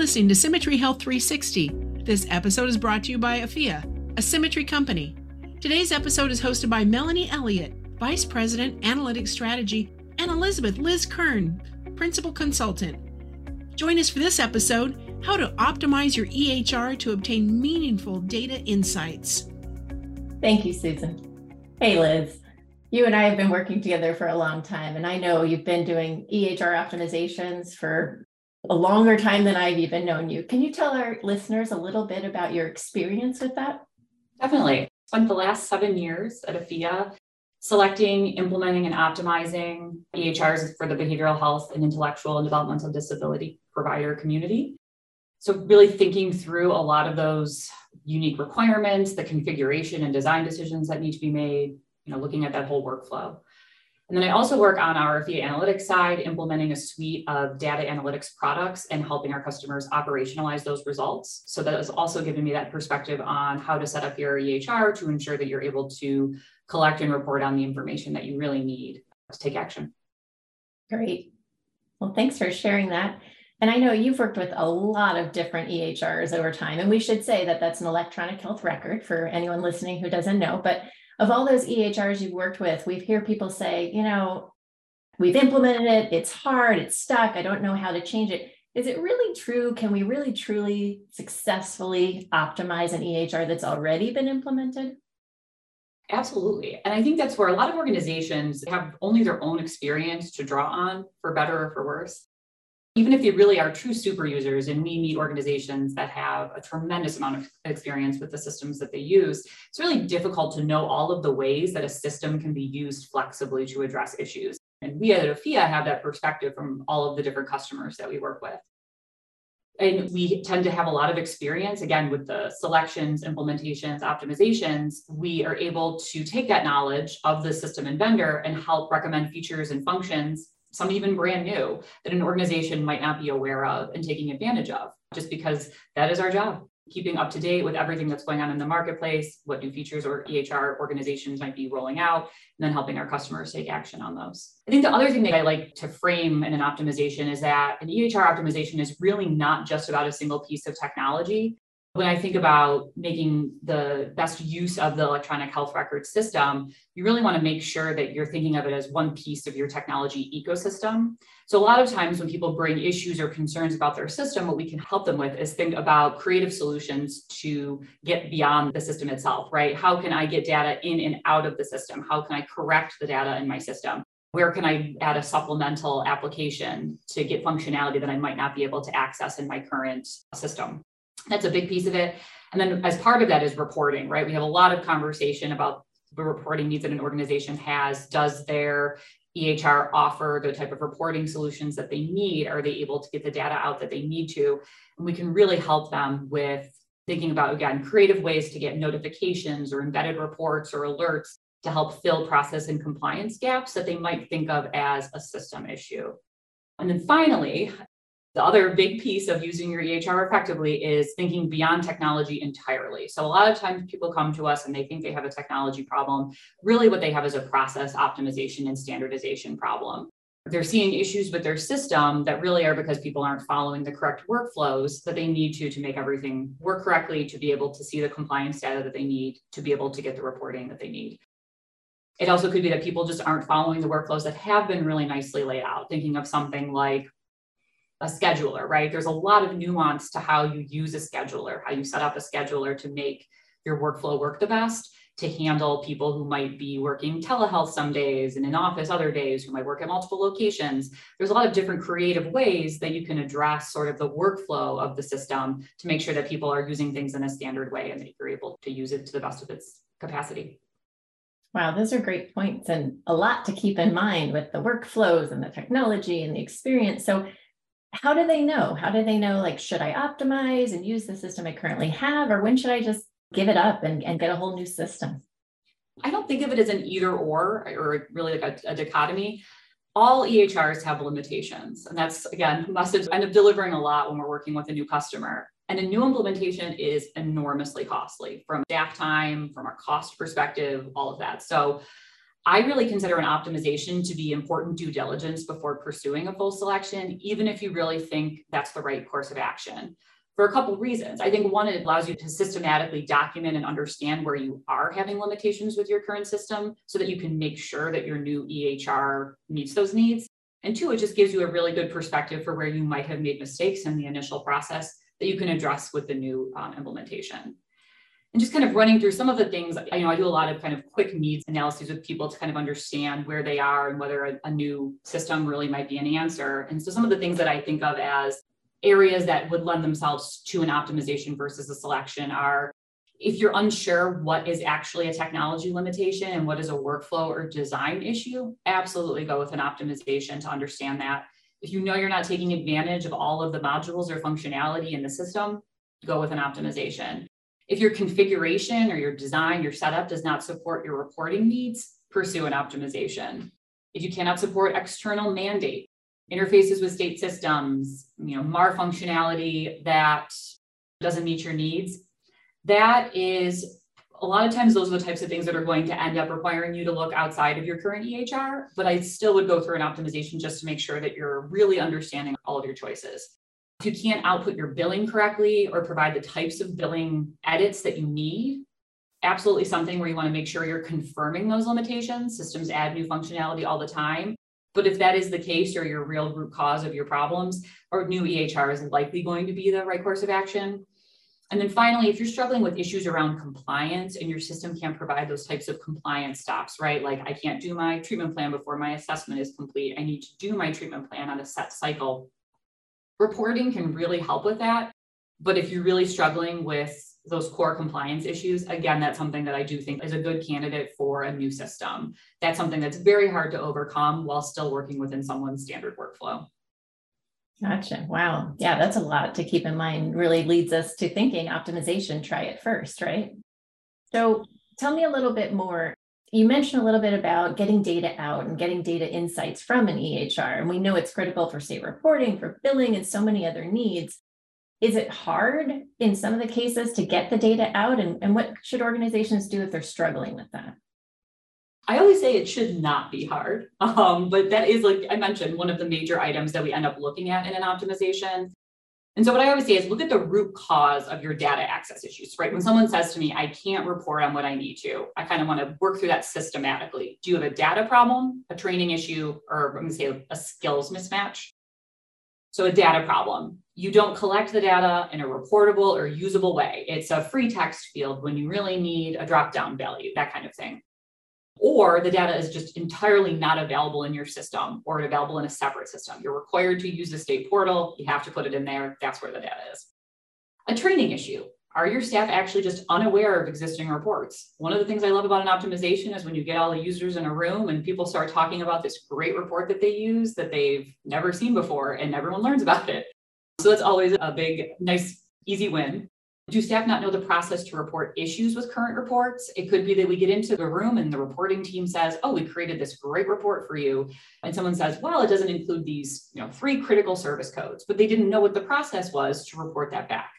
listening to SimiTree Health 360. This episode is brought to you by Afia, a SimiTree company. Today's episode is hosted by Melanie Elliott, Vice President, Analytics Strategy, and Elizabeth Liz Kern, Principal Consultant. Join us for this episode How to Optimize Your EHR to Obtain Meaningful Data Insights. Thank you, Susan. Hey, Liz. You and I have been working together for a long time, and I know you've been doing EHR optimizations for a longer time than I've even known you. Can you tell our listeners a little bit about your experience with that? Definitely. Spent the last seven years at Afia selecting, implementing, and optimizing EHRs for the behavioral health and intellectual and developmental disability provider community. So, really thinking through a lot of those unique requirements, the configuration and design decisions that need to be made, you know, looking at that whole workflow. And then I also work on our Afia analytics side, implementing a suite of data analytics products and helping our customers operationalize those results. So that has also given me that perspective on how to set up your EHR to ensure that you're able to collect and report on the information that you really need to take action. Great. Well, thanks for sharing that. And I know you've worked with a lot of different EHRs over time. And we should say that that's an electronic health record for anyone listening who doesn't know. But of all those EHRs you've worked with, we hear people say, you know, we've implemented it, it's hard, it's stuck, I don't know how to change it. Is it really true? Can we really truly successfully optimize an EHR that's already been implemented? Absolutely. And I think that's where a lot of organizations have only their own experience to draw on, for better or for worse even if they really are true super users and we meet organizations that have a tremendous amount of experience with the systems that they use, it's really difficult to know all of the ways that a system can be used flexibly to address issues. And we at Afia have that perspective from all of the different customers that we work with. And we tend to have a lot of experience, again, with the selections, implementations, optimizations. We are able to take that knowledge of the system and vendor and help recommend features and functions some even brand new that an organization might not be aware of and taking advantage of, just because that is our job. Keeping up to date with everything that's going on in the marketplace, what new features or EHR organizations might be rolling out, and then helping our customers take action on those. I think the other thing that I like to frame in an optimization is that an EHR optimization is really not just about a single piece of technology when I think about making the best use of the electronic health record system, you really want to make sure that you're thinking of it as one piece of your technology ecosystem. So, a lot of times when people bring issues or concerns about their system, what we can help them with is think about creative solutions to get beyond the system itself, right? How can I get data in and out of the system? How can I correct the data in my system? Where can I add a supplemental application to get functionality that I might not be able to access in my current system? That's a big piece of it. And then as part of that is reporting, right? We have a lot of conversation about the reporting needs that an organization has. Does their EHR offer the type of reporting solutions that they need? Are they able to get the data out that they need to? And we can really help them with thinking about, again, creative ways to get notifications or embedded reports or alerts to help fill process and compliance gaps that they might think of as a system issue. And then finally, the other big piece of using your EHR effectively is thinking beyond technology entirely. So, a lot of times people come to us and they think they have a technology problem. Really, what they have is a process optimization and standardization problem. They're seeing issues with their system that really are because people aren't following the correct workflows that they need to to make everything work correctly, to be able to see the compliance data that they need, to be able to get the reporting that they need. It also could be that people just aren't following the workflows that have been really nicely laid out, thinking of something like a scheduler, right? There's a lot of nuance to how you use a scheduler, how you set up a scheduler to make your workflow work the best to handle people who might be working telehealth some days and in office other days, who might work at multiple locations. There's a lot of different creative ways that you can address sort of the workflow of the system to make sure that people are using things in a standard way and that you're able to use it to the best of its capacity. Wow, those are great points and a lot to keep in mind with the workflows and the technology and the experience. So, how do they know? How do they know, like, should I optimize and use the system I currently have, or when should I just give it up and, and get a whole new system? I don't think of it as an either or, or really like a, a dichotomy. All EHRs have limitations. And that's, again, message end up delivering a lot when we're working with a new customer. And a new implementation is enormously costly from staff time, from a cost perspective, all of that. So I really consider an optimization to be important due diligence before pursuing a full selection, even if you really think that's the right course of action for a couple of reasons. I think one, it allows you to systematically document and understand where you are having limitations with your current system so that you can make sure that your new EHR meets those needs. And two, it just gives you a really good perspective for where you might have made mistakes in the initial process that you can address with the new um, implementation. And just kind of running through some of the things, you know, I do a lot of kind of quick needs analyses with people to kind of understand where they are and whether a, a new system really might be an answer. And so some of the things that I think of as areas that would lend themselves to an optimization versus a selection are if you're unsure what is actually a technology limitation and what is a workflow or design issue, absolutely go with an optimization to understand that. If you know you're not taking advantage of all of the modules or functionality in the system, go with an optimization. If your configuration or your design, your setup does not support your reporting needs, pursue an optimization. If you cannot support external mandate, interfaces with state systems, you know, MAR functionality that doesn't meet your needs, that is a lot of times those are the types of things that are going to end up requiring you to look outside of your current EHR, but I still would go through an optimization just to make sure that you're really understanding all of your choices. If you can't output your billing correctly or provide the types of billing edits that you need, absolutely something where you want to make sure you're confirming those limitations. Systems add new functionality all the time. But if that is the case or your real root cause of your problems, or new EHR is likely going to be the right course of action. And then finally, if you're struggling with issues around compliance and your system can't provide those types of compliance stops, right? Like I can't do my treatment plan before my assessment is complete. I need to do my treatment plan on a set cycle. Reporting can really help with that. But if you're really struggling with those core compliance issues, again, that's something that I do think is a good candidate for a new system. That's something that's very hard to overcome while still working within someone's standard workflow. Gotcha. Wow. Yeah, that's a lot to keep in mind. Really leads us to thinking optimization, try it first, right? So tell me a little bit more. You mentioned a little bit about getting data out and getting data insights from an EHR. And we know it's critical for state reporting, for billing, and so many other needs is it hard in some of the cases to get the data out and, and what should organizations do if they're struggling with that I always say it should not be hard, um, but that is, like I mentioned, one of the major items that we end up looking at in an optimization. And so, what I always say is look at the root cause of your data access issues, right? When someone says to me, I can't report on what I need to, I kind of want to work through that systematically. Do you have a data problem, a training issue, or I'm going to say a skills mismatch? So, a data problem. You don't collect the data in a reportable or usable way. It's a free text field when you really need a drop down value, that kind of thing. Or the data is just entirely not available in your system or available in a separate system. You're required to use the state portal. You have to put it in there. That's where the data is. A training issue. Are your staff actually just unaware of existing reports? One of the things I love about an optimization is when you get all the users in a room and people start talking about this great report that they use that they've never seen before and everyone learns about it. So that's always a big, nice, easy win. Do staff not know the process to report issues with current reports? It could be that we get into the room and the reporting team says, Oh, we created this great report for you. And someone says, Well, it doesn't include these you know, three critical service codes, but they didn't know what the process was to report that back.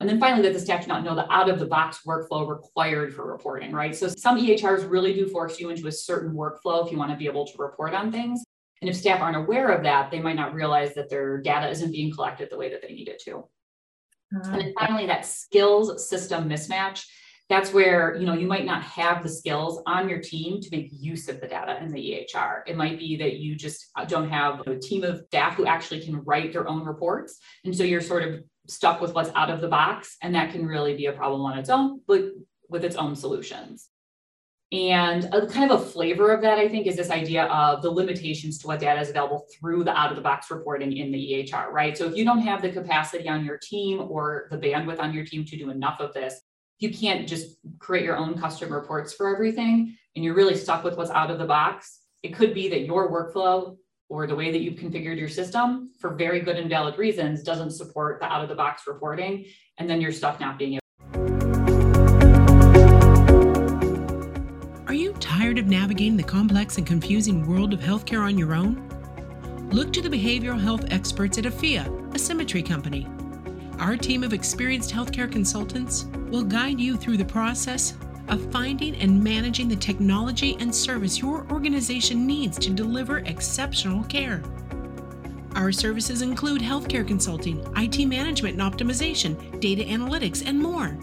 And then finally, that the staff do not know the out of the box workflow required for reporting, right? So some EHRs really do force you into a certain workflow if you want to be able to report on things. And if staff aren't aware of that, they might not realize that their data isn't being collected the way that they need it to. Uh, and then finally, that skills system mismatch. That's where you know you might not have the skills on your team to make use of the data in the EHR. It might be that you just don't have a team of staff who actually can write their own reports, and so you're sort of stuck with what's out of the box. And that can really be a problem on its own, but with its own solutions. And a kind of a flavor of that, I think, is this idea of the limitations to what data is available through the out of the box reporting in the EHR, right? So if you don't have the capacity on your team or the bandwidth on your team to do enough of this, you can't just create your own custom reports for everything and you're really stuck with what's out of the box. It could be that your workflow or the way that you've configured your system for very good and valid reasons doesn't support the out of the box reporting. And then you're stuck not being able. Tired of navigating the complex and confusing world of healthcare on your own? Look to the behavioral health experts at Afia, a SimiTree company. Our team of experienced healthcare consultants will guide you through the process of finding and managing the technology and service your organization needs to deliver exceptional care. Our services include healthcare consulting, IT management and optimization, data analytics, and more.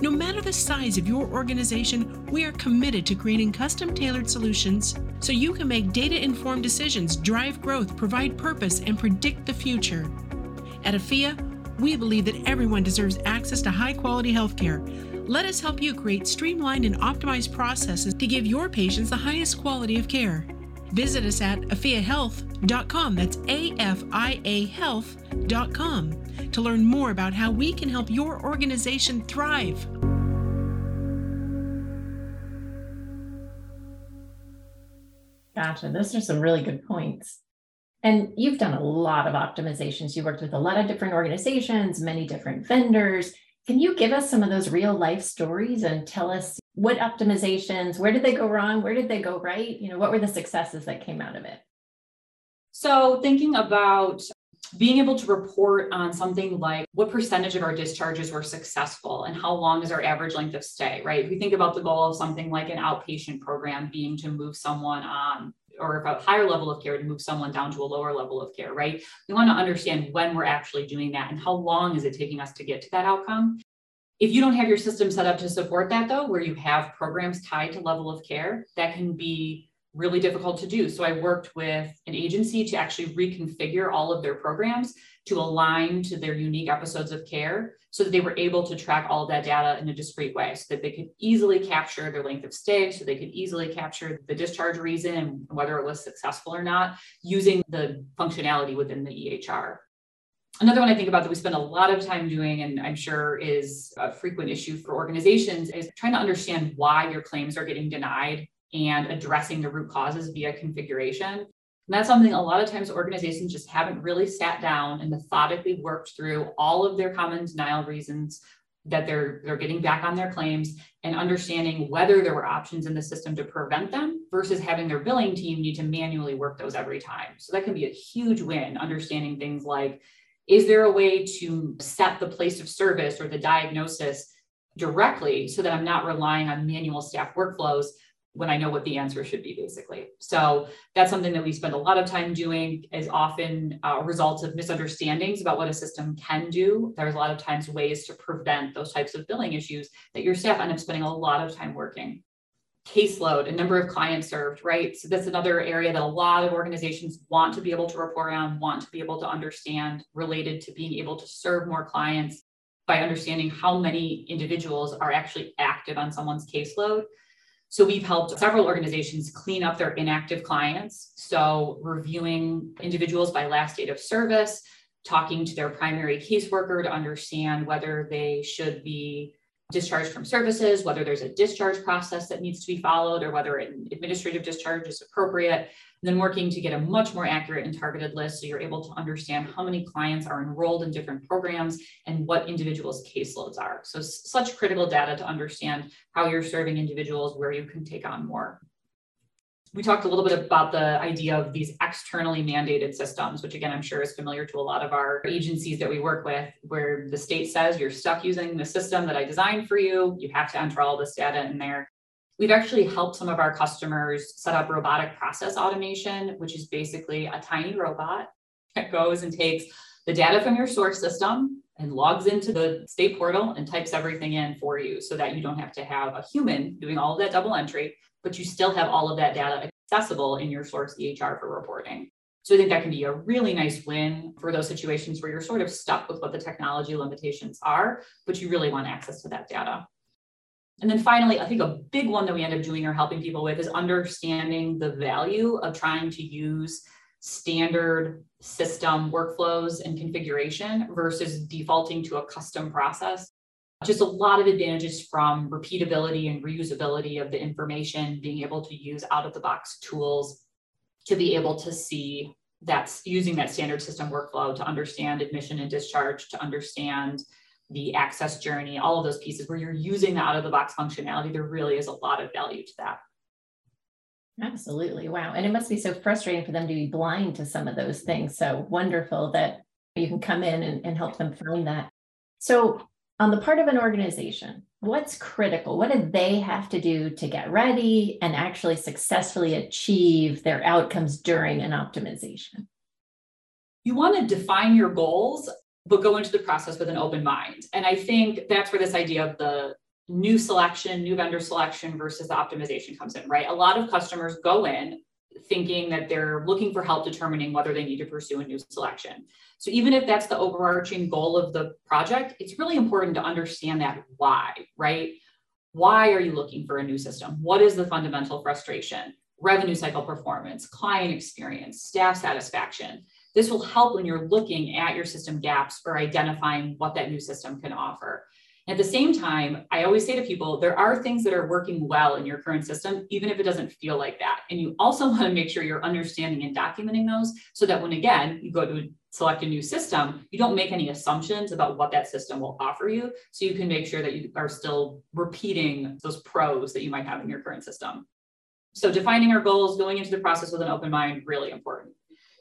No matter the size of your organization, we are committed to creating custom tailored solutions so you can make data informed decisions, drive growth, provide purpose, and predict the future. At AFIA, we believe that everyone deserves access to high quality healthcare. Let us help you create streamlined and optimized processes to give your patients the highest quality of care. Visit us at afiahealth.com. That's A F I A health.com to learn more about how we can help your organization thrive. Gotcha. Those are some really good points. And you've done a lot of optimizations. You worked with a lot of different organizations, many different vendors. Can you give us some of those real life stories and tell us what optimizations, where did they go wrong? Where did they go right? You know, what were the successes that came out of it? So, thinking about being able to report on something like what percentage of our discharges were successful and how long is our average length of stay, right? If we think about the goal of something like an outpatient program being to move someone on or a higher level of care to move someone down to a lower level of care, right? We want to understand when we're actually doing that and how long is it taking us to get to that outcome. If you don't have your system set up to support that, though, where you have programs tied to level of care, that can be really difficult to do. So I worked with an agency to actually reconfigure all of their programs to align to their unique episodes of care so that they were able to track all that data in a discrete way so that they could easily capture their length of stay, so they could easily capture the discharge reason and whether it was successful or not using the functionality within the EHR. Another one I think about that we spend a lot of time doing, and I'm sure is a frequent issue for organizations, is trying to understand why your claims are getting denied and addressing the root causes via configuration. And that's something a lot of times organizations just haven't really sat down and methodically worked through all of their common denial reasons that they're they're getting back on their claims and understanding whether there were options in the system to prevent them versus having their billing team need to manually work those every time. So that can be a huge win understanding things like is there a way to set the place of service or the diagnosis directly so that I'm not relying on manual staff workflows when I know what the answer should be, basically. So that's something that we spend a lot of time doing is often uh, a result of misunderstandings about what a system can do. There's a lot of times ways to prevent those types of billing issues that your staff end up spending a lot of time working. Caseload and number of clients served, right? So that's another area that a lot of organizations want to be able to report on, want to be able to understand related to being able to serve more clients by understanding how many individuals are actually active on someone's caseload so we've helped several organizations clean up their inactive clients. So reviewing individuals by last date of service, talking to their primary caseworker to understand whether they should be discharged from services, whether there's a discharge process that needs to be followed, or whether an administrative discharge is appropriate, and then working to get a much more accurate and targeted list so you're able to understand how many clients are enrolled in different programs and what individuals' caseloads are. So, such critical data to understand how you're serving individuals where you can take on more. We talked a little bit about the idea of these externally mandated systems, which again, I'm sure is familiar to a lot of our agencies that we work with, where the state says you're stuck using the system that I designed for you. You have to enter all this data in there. We've actually helped some of our customers set up robotic process automation, which is basically a tiny robot that goes and takes the data from your source system and logs into the state portal and types everything in for you so that you don't have to have a human doing all that double entry, but you still have all of that data accessible in your source EHR for reporting. So I think that can be a really nice win for those situations where you're sort of stuck with what the technology limitations are, but you really want access to that data. And then finally, I think a big one that we end up doing or helping people with is understanding the value of trying to use standard system workflows and configuration versus defaulting to a custom process. Just a lot of advantages from repeatability and reusability of the information, being able to use out of the box tools to be able to see that's using that standard system workflow to understand admission and discharge, to understand the access journey, all of those pieces where you're using the out of the box functionality, there really is a lot of value to that. Absolutely. Wow. And it must be so frustrating for them to be blind to some of those things. So wonderful that you can come in and, and help them find that. So, on the part of an organization, what's critical? What do they have to do to get ready and actually successfully achieve their outcomes during an optimization? You want to define your goals, but go into the process with an open mind. And I think that's where this idea of the new selection, new vendor selection versus the optimization comes in, right? A lot of customers go in thinking that they're looking for help determining whether they need to pursue a new selection. So even if that's the overarching goal of the project, it's really important to understand that why, right? Why are you looking for a new system? What is the fundamental frustration? Revenue cycle performance, client experience, staff satisfaction. This will help when you're looking at your system gaps or identifying what that new system can offer. At the same time, I always say to people, there are things that are working well in your current system, even if it doesn't feel like that. And you also want to make sure you're understanding and documenting those so that when, again, you go to select a new system, you don't make any assumptions about what that system will offer you. So you can make sure that you are still repeating those pros that you might have in your current system. So defining our goals, going into the process with an open mind, really important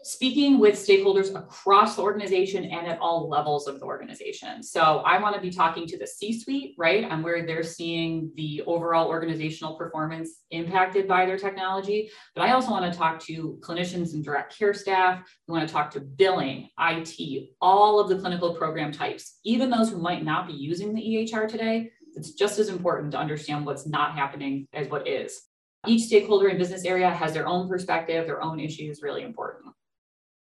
speaking with stakeholders across the organization and at all levels of the organization. So I want to be talking to the C-suite, right, on where they're seeing the overall organizational performance impacted by their technology. But I also want to talk to clinicians and direct care staff. We want to talk to billing, IT, all of the clinical program types, even those who might not be using the EHR today. It's just as important to understand what's not happening as what is. Each stakeholder and business area has their own perspective, their own issues, really important.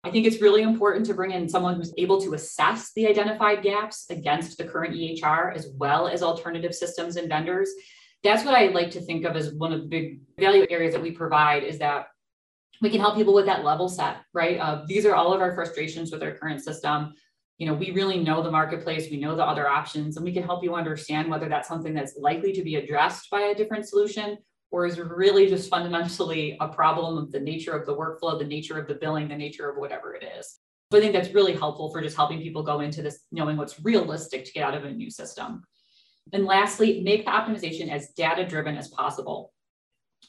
I think it's really important to bring in someone who's able to assess the identified gaps against the current EHR as well as alternative systems and vendors. That's what I like to think of as one of the big value areas that we provide is that we can help people with that level set, right? Uh, these are all of our frustrations with our current system. You know, we really know the marketplace, we know the other options, and we can help you understand whether that's something that's likely to be addressed by a different solution or is really just fundamentally a problem of the nature of the workflow, the nature of the billing, the nature of whatever it is. So I think that's really helpful for just helping people go into this knowing what's realistic to get out of a new system. And lastly, make the optimization as data driven as possible.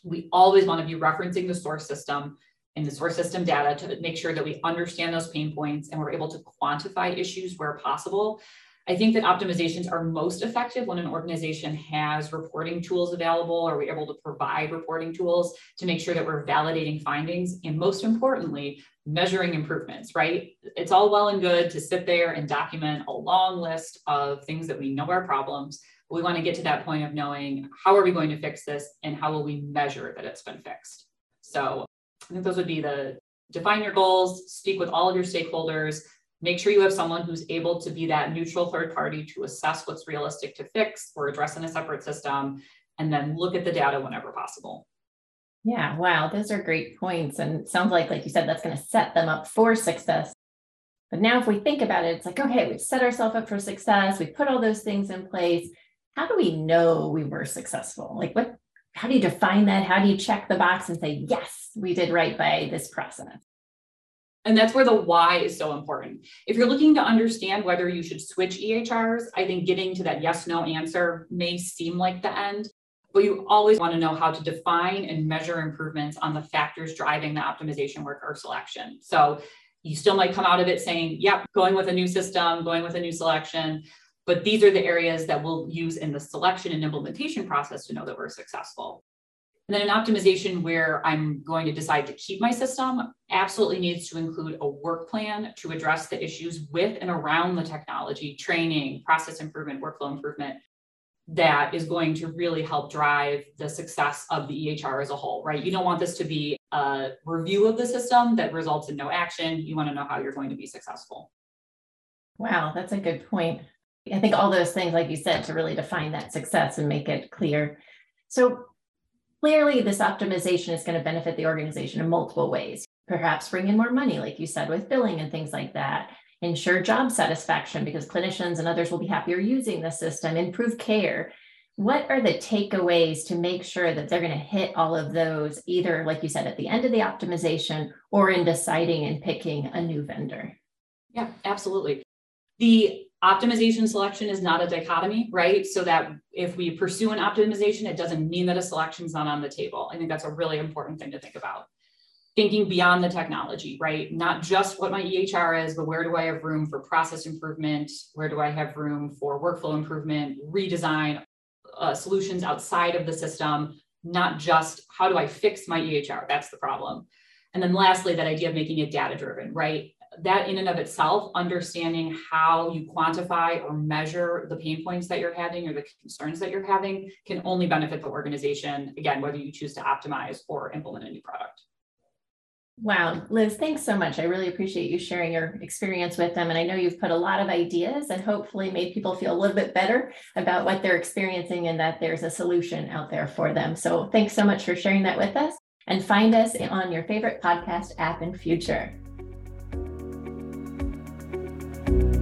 We always want to be referencing the source system and the source system data to make sure that we understand those pain points and we're able to quantify issues where possible I think that optimizations are most effective when an organization has reporting tools available or we're able to provide reporting tools to make sure that we're validating findings and most importantly, measuring improvements, right? It's all well and good to sit there and document a long list of things that we know are problems. But we want to get to that point of knowing how are we going to fix this and how will we measure that it's been fixed. So I think those would be the define your goals, speak with all of your stakeholders, Make sure you have someone who's able to be that neutral third party to assess what's realistic to fix or address in a separate system, and then look at the data whenever possible. Yeah, wow, those are great points. And sounds like, like you said, that's going to set them up for success. But now, if we think about it, it's like, okay, we've set ourselves up for success. We put all those things in place. How do we know we were successful? Like, what, how do you define that? How do you check the box and say, yes, we did right by this process? And that's where the why is so important. If you're looking to understand whether you should switch EHRs, I think getting to that yes no answer may seem like the end, but you always want to know how to define and measure improvements on the factors driving the optimization work or selection. So you still might come out of it saying, yep, going with a new system, going with a new selection, but these are the areas that we'll use in the selection and implementation process to know that we're successful. And then an optimization where I'm going to decide to keep my system absolutely needs to include a work plan to address the issues with and around the technology, training, process improvement, workflow improvement that is going to really help drive the success of the EHR as a whole, right? You don't want this to be a review of the system that results in no action. You want to know how you're going to be successful. Wow, that's a good point. I think all those things, like you said, to really define that success and make it clear. So, Clearly, this optimization is going to benefit the organization in multiple ways. Perhaps bring in more money, like you said, with billing and things like that. Ensure job satisfaction because clinicians and others will be happier using the system, improve care. What are the takeaways to make sure that they're going to hit all of those, either, like you said, at the end of the optimization or in deciding and picking a new vendor? Yeah, absolutely. The optimization selection is not a dichotomy, right? So that if we pursue an optimization, it doesn't mean that a selection is not on the table. I think that's a really important thing to think about. Thinking beyond the technology, right? Not just what my EHR is, but where do I have room for process improvement? Where do I have room for workflow improvement, redesign? uh, solutions outside of the system, not just how do I fix my EHR? That's the problem. And then lastly, that idea of making it data driven, right? That in and of itself, understanding how you quantify or measure the pain points that you're having or the concerns that you're having can only benefit the organization, again, whether you choose to optimize or implement a new product. Wow, Liz, thanks so much. I really appreciate you sharing your experience with them. And I know you've put a lot of ideas and hopefully made people feel a little bit better about what they're experiencing and that there's a solution out there for them. So thanks so much for sharing that with us and find us on your favorite podcast app in future. Bye.